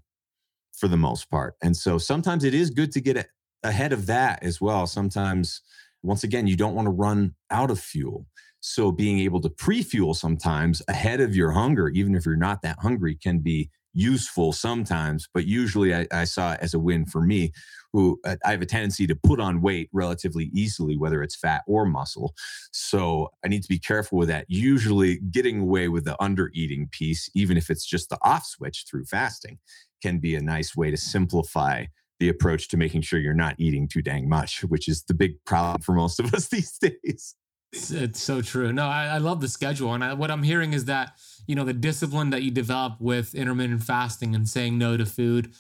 for the most part. And so sometimes it is good to get ahead of that as well. Sometimes, once again, you don't want to run out of fuel. So being able to pre fuel sometimes ahead of your hunger, even if you're not that hungry, can be useful sometimes. But usually I, I saw it as a win for me, who uh, I have a tendency to put on weight relatively easily, whether it's fat or muscle. So I need to be careful with that. Usually getting away with the under eating piece, even if it's just the off switch through fasting, can be a nice way to simplify the approach to making sure you're not eating too dang much, which is the big problem for most of us these days. It's, so true. No, I, I love the schedule. And I, what I'm hearing is that, you know, the discipline that you develop with intermittent fasting and saying no to food,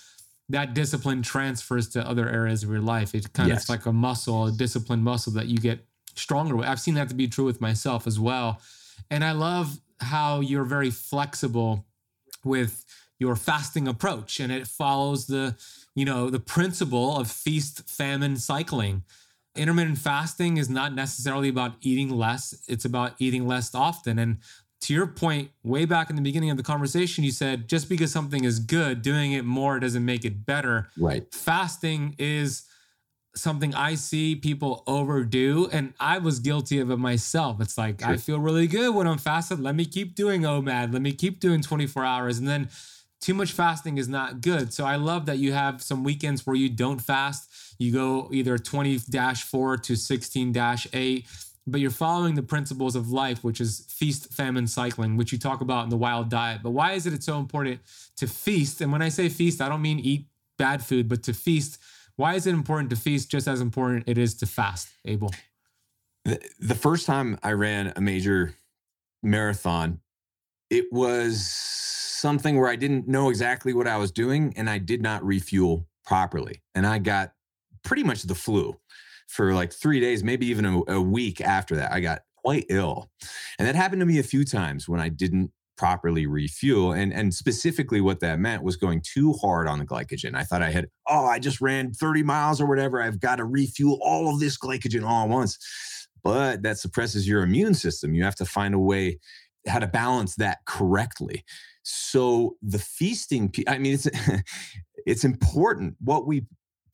that discipline transfers to other areas of your life. It kind yes. of like a muscle, a disciplined muscle that you get stronger with. I've seen that to be true with myself as well. And I love how you're very flexible with your fasting approach and it follows the you know the principle of feast famine cycling intermittent fasting is not necessarily about eating less it's about eating less often and to your point, way back in the beginning of the conversation, you said just because something is good, doing it more doesn't make it better. Right. Fasting is something I see people overdo, and I was guilty of it myself. It's like sure. I feel really good when I'm fasted. Let me keep doing OMAD. Let me keep doing 24 hours, and then too much fasting is not good. So I love that you have some weekends where you don't fast. You go either 20 4 to 16 8 but you're following the principles of life, which is feast, famine, cycling, which you talk about in the wild diet. But why is it it's so important to feast? And when I say feast, I don't mean eat bad food, but to feast. Why is it important to feast just as important it is to fast, Abel? The, the first time I ran a major marathon, it was something where I didn't know exactly what I was doing and I did not refuel properly. And I got pretty much the flu for like three days, maybe even a, a week after that. I got quite ill. And that happened to me a few times when I didn't properly refuel. And, and specifically, what that meant was going too hard on the glycogen. I thought I had, oh, I just ran 30 miles or whatever. I've got to refuel all of this glycogen all at once. But that suppresses your immune system. You have to find a way how to balance that correctly. So the feasting, I mean, it's it's important what we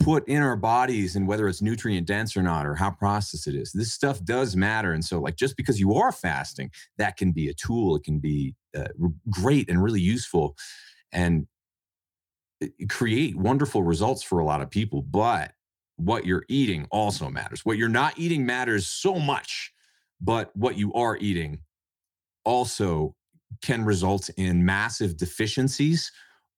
put in our bodies and whether it's nutrient dense or not or how processed it is this stuff does matter. And so like just because you are fasting that can be a tool. It can be uh, great and really useful and create wonderful results for a lot of people. But what you're eating also matters. What you're not eating matters so much but what you are eating also can result in massive deficiencies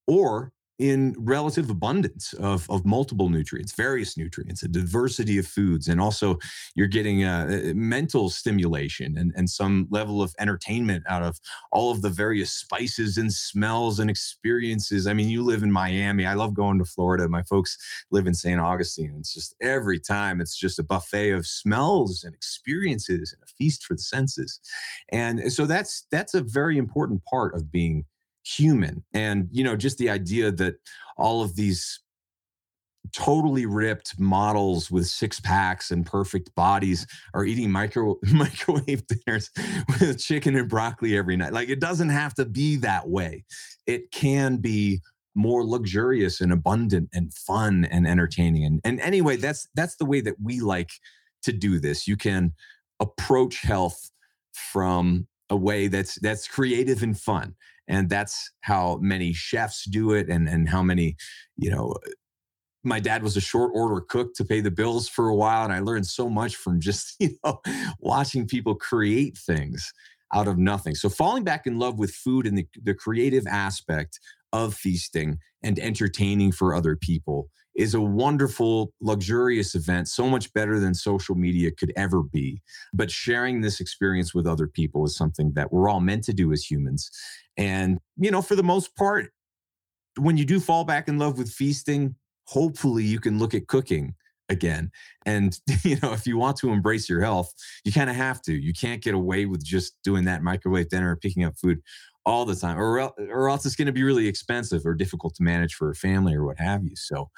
or in relative abundance of, of multiple nutrients, various nutrients, a diversity of foods, and also you're getting a, a mental stimulation and, and some level of entertainment out of all of the various spices and smells and experiences. I mean, you live in Miami. I love going to Florida. My folks live in St. Augustine. It's just every time it's just a buffet of smells and experiences and a feast for the senses. And so that's that's a very important part of being human. And you know just the idea that all of these totally ripped models with six packs and perfect bodies are eating micro microwave dinners with chicken and broccoli every night. Like it doesn't have to be that way. It can be more luxurious and abundant and fun and entertaining. And, and anyway that's that's the way that we like to do this. You can approach health from a way that's that's creative and fun and that's how many chefs do it and and how many you know my dad was a short order cook to pay the bills for a while and i learned so much from just you know watching people create things out of nothing so falling back in love with food and the, the creative aspect of feasting and entertaining for other people is a wonderful, luxurious event, so much better than social media could ever be. But sharing this experience with other people is something that we're all meant to do as humans. And, you know, for the most part, when you do fall back in love with feasting, hopefully you can look at cooking again. And, you know, if you want to embrace your health, you kind of have to. You can't get away with just doing that microwave dinner or picking up food all the time, or, or else it's going to be really expensive or difficult to manage for a family or what have you. So,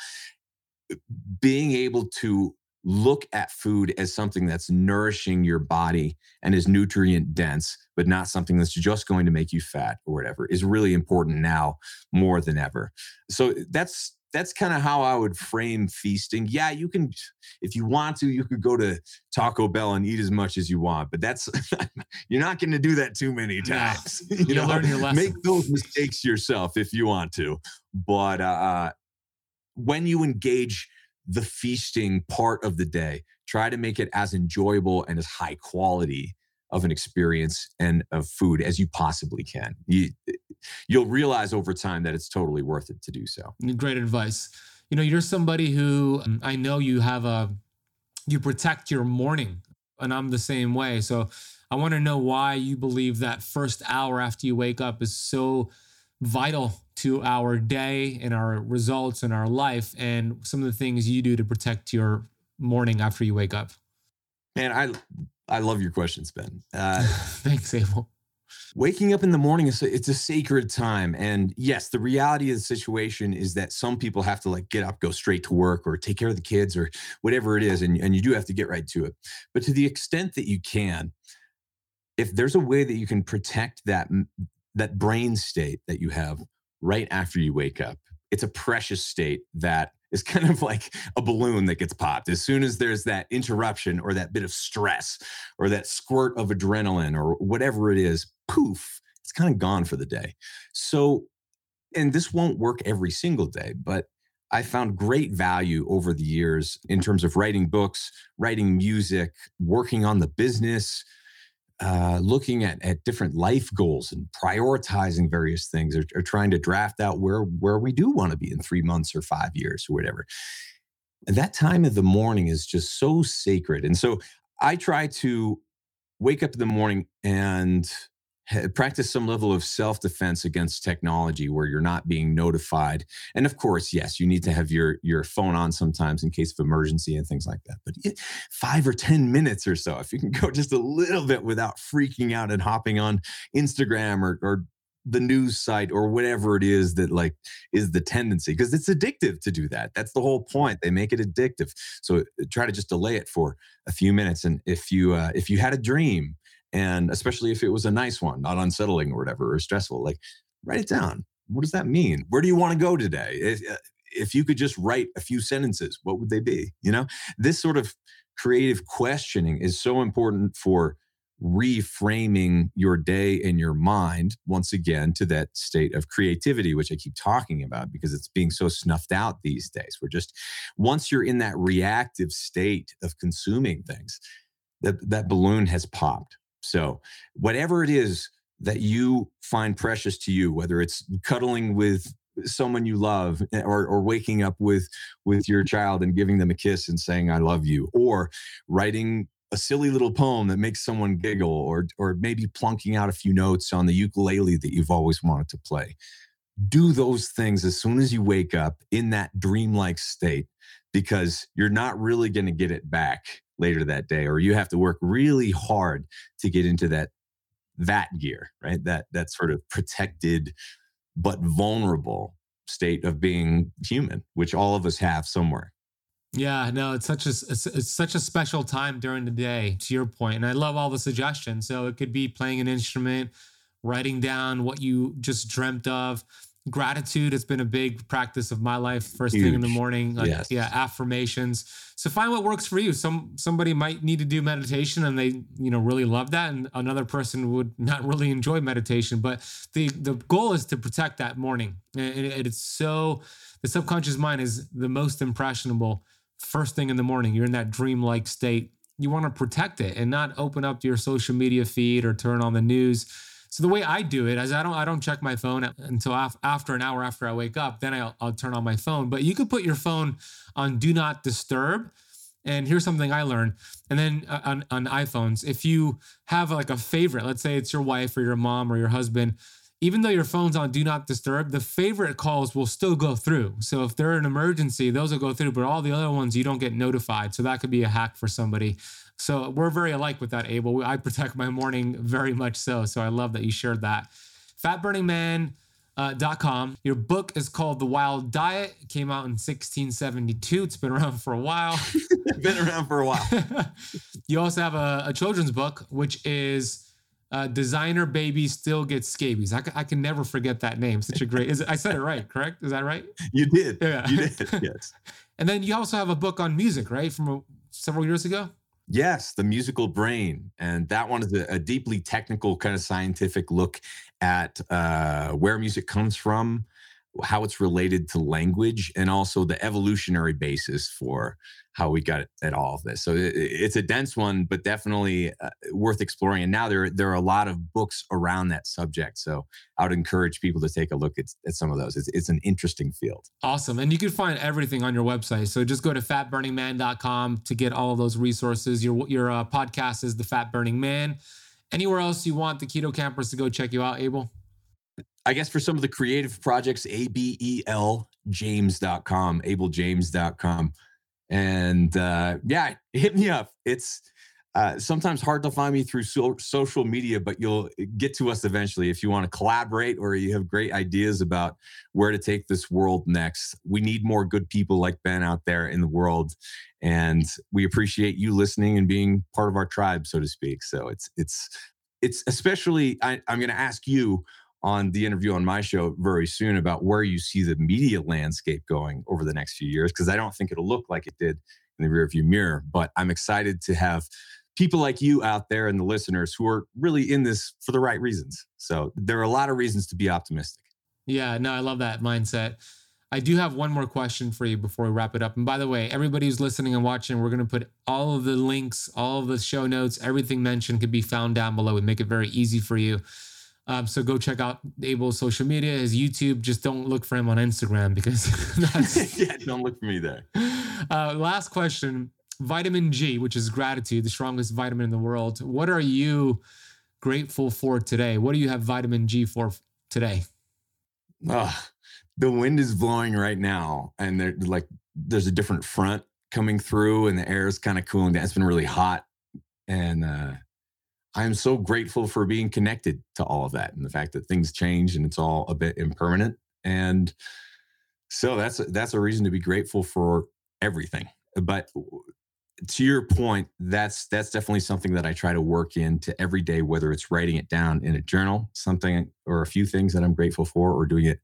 being able to look at food as something that's nourishing your body and is nutrient dense, but not something that's just going to make you fat or whatever is really important now more than ever. So that's that's kind of how I would frame feasting. Yeah, you can, if you want to, you could go to Taco Bell and eat as much as you want, but that's you're not going to do that too many times. you, you know, learn your lesson. Make those mistakes yourself if you want to, but uh, when you engage the feasting part of the day. Try to make it as enjoyable and as high quality of an experience and of food as you possibly can. You, you'll realize over time that it's totally worth it to do so. Great advice. You know, you're somebody who um, I know you have a, you protect your morning, and I'm the same way. So I want to know why you believe that first hour after you wake up is so vital to our day and our results and our life and some of the things you do to protect your morning after you wake up? Man, I I love your questions, Ben. Uh, Thanks, Abel. Waking up in the morning is a, it's a sacred time, and yes, the reality of the situation is that some people have to like get up, go straight to work, or take care of the kids, or whatever it is, and and you do have to get right to it. But to the extent that you can, if there's a way that you can protect that that brain state that you have right after you wake up, it's a precious state that is kind of like a balloon that gets popped. As soon as there's that interruption or that bit of stress or that squirt of adrenaline or whatever it is, poof, it's kind of gone for the day. So, and this won't work every single day, but I found great value over the years in terms of writing books, writing music, working on the business, uh, looking at, at different life goals and prioritizing various things or, or trying to draft out where, where we do want to be in three months or five years or whatever. That time of the morning is just so sacred. And so I try to wake up in the morning and practice some level of self defense against technology where you're not being notified. And of course, yes, you need to have your your phone on sometimes in case of emergency and things like that. But five or ten minutes or so, if you can go just a little bit without freaking out and hopping on Instagram or, or the news site or whatever it is that like is the tendency because it's addictive to do that that's the whole point they make it addictive so uh, try to just delay it for a few minutes and if you uh, if you had a dream and especially if it was a nice one not unsettling or whatever or stressful like write it down. What does that mean? Where do you want to go today? If, uh, if you could just write a few sentences what would they be you know? This sort of creative questioning is so important for reframing your day and your mind once again to that state of creativity which i keep talking about because it's being so snuffed out these days we're just once you're in that reactive state of consuming things that that balloon has popped so, whatever it is that you find precious to you, whether it's cuddling with someone you love eh, or, or waking up with with your child and giving them a kiss and saying i love you or writing a silly little poem that makes someone giggle or or maybe plunking out a few notes on the ukulele that you've always wanted to play do those things as soon as you wake up in that dreamlike state because you're not really going to get it back later that day or you have to work really hard to get into that that gear right? That that sort of protected but vulnerable state of being human which all of us have somewhere. Yeah no it's such a it's, it's such a special time during the day to your point and i love all the suggestions. So it could be playing an instrument writing down what you just dreamt of gratitude has been a big practice of my life first Huge. thing in the morning like, yes. yeah affirmations. So find what works for you. Some somebody might need to do meditation and they you know really love that and another person would not really enjoy meditation but the the goal is to protect that morning. And it's so the subconscious mind is the most impressionable first thing in the morning. You're in that dreamlike state. You want to protect it and not open up your social media feed or turn on the news so the way I do it is I don't I don't check my phone until af- after an hour after I wake up. Then I'll, I'll turn on my phone. But you could put your phone on do not disturb. And here's something I learned. And then uh, on, on iPhones, if you have like a favorite, let's say it's your wife or your mom or your husband, even though your phone's on do not disturb, the favorite calls will still go through. So if they're an emergency, those will go through, but all the other ones you don't get notified. So that could be a hack for somebody. So we're very alike with that, Abel. I protect my morning very much so. So I love that you shared that. Fatburningman.com. Uh, Your book is called The Wild Diet. It came out in 1672. It's been around for a while. been around for a while. you also have a, a children's book, which is uh, designer baby still gets scabies. I, I, can never forget that name. Such a great. Is it, I said it right? Correct? Is that right? You did. Yeah. You did. Yes. and then you also have a book on music, right? From a, several years ago. Yes, the musical brain, and that one is a, a deeply technical, kind of scientific look at uh, where music comes from, how it's related to language, and also the evolutionary basis for how we got at all of this. So it, it's a dense one, but definitely uh, worth exploring. And now there there are a lot of books around that subject. So I would encourage people to take a look at, at some of those. It's, it's an interesting field. Awesome, and you can find everything on your website. So just go to fatburningman.com to get all of those resources. Your your uh, podcast is the Fat Burning Man. Anywhere else you want the Keto Kampers to go check you out, Abel? I guess for some of the creative projects, A B E L James.com, abeljames.com. And uh, yeah, hit me up. It's uh, sometimes hard to find me through so- social media, but you'll get to us eventually if you want to collaborate or you have great ideas about where to take this world next. We need more good people like Ben out there in the world, and we appreciate you listening and being part of our tribe, so to speak. So it's it's it's especially I, i'm going to ask you on the interview on my show very soon about where you see the media landscape going over the next few years because i don't think it'll look like it did in the rearview mirror but i'm excited to have people like you out there and the listeners who are really in this for the right reasons so there are a lot of reasons to be optimistic yeah no i love that mindset I do have one more question for you before we wrap it up. And by the way, everybody who's listening and watching, we're going to put all of the links, all of the show notes, everything mentioned can be found down below. We make it very easy for you. Um, so go check out Abel's social media, his YouTube. Just don't look for him on Instagram because that's yeah, don't look for me there. Uh, last question: Vitamin G, which is gratitude, the strongest vitamin in the world. What are you grateful for today? What do you have vitamin G for today? Oh, the wind is blowing right now, and there like there's a different front coming through, and the air is kind of cooling down. It's been really hot, and uh, I'm so grateful for being connected to all of that, and the fact that things change and it's all a bit impermanent. And so that's that's a reason to be grateful for everything. But to your point, that's that's definitely something that I try to work into every day, whether it's writing it down in a journal, something or a few things that I'm grateful for, or doing it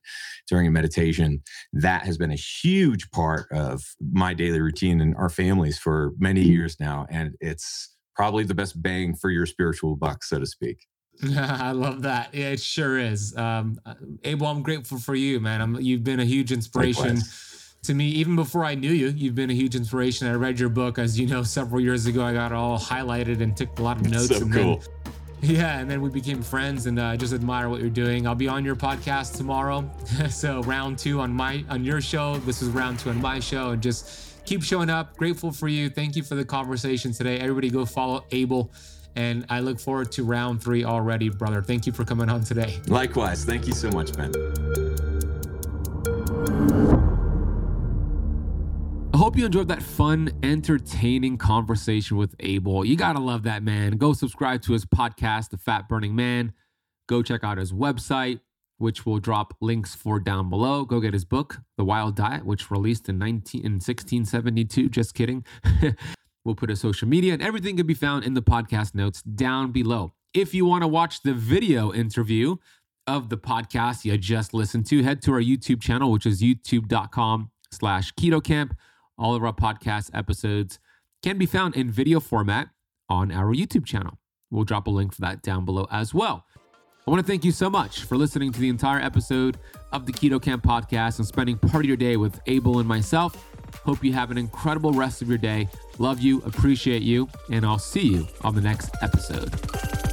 during a meditation. That has been a huge part of my daily routine and our families for many mm. years now, and it's probably the best bang for your spiritual buck, so to speak. I love that. Yeah, it sure is. Um, uh, Abel, I'm grateful for you, man. I'm, you've been a huge inspiration. Likewise to me, even before I knew you, you've been a huge inspiration. I read your book, as you know, several years ago. I got it all highlighted and took a lot of notes. so and cool. Then, yeah, and then we became friends, and I uh, just admire what you're doing. I'll be on your podcast tomorrow, so round two on my on your show. This is round two on my show, and just keep showing up. Grateful for you. Thank you for the conversation today. Everybody, go follow Abel. And I look forward to round three already, brother. Thank you for coming on today. Likewise. Thank you so much, Ben. I hope you enjoyed that fun, entertaining conversation with Abel. You gotta love that man. Go subscribe to his podcast, The Fat Burning Man. Go check out his website, which we'll drop links for down below. Go get his book, The Wild Diet, which released in 19 in 1672. Just kidding. we'll put his social media and everything can be found in the podcast notes down below. If you want to watch the video interview of the podcast you just listened to, head to our YouTube channel, which is youtube.com slash Keto Kamp all of our podcast episodes can be found in video format on our YouTube channel. We'll drop a link for that down below as well. I want to thank you so much for listening to the entire episode of the Keto Kamp podcast and spending part of your day with Abel and myself. Hope you have an incredible rest of your day. Love you, appreciate you, and I'll see you on the next episode.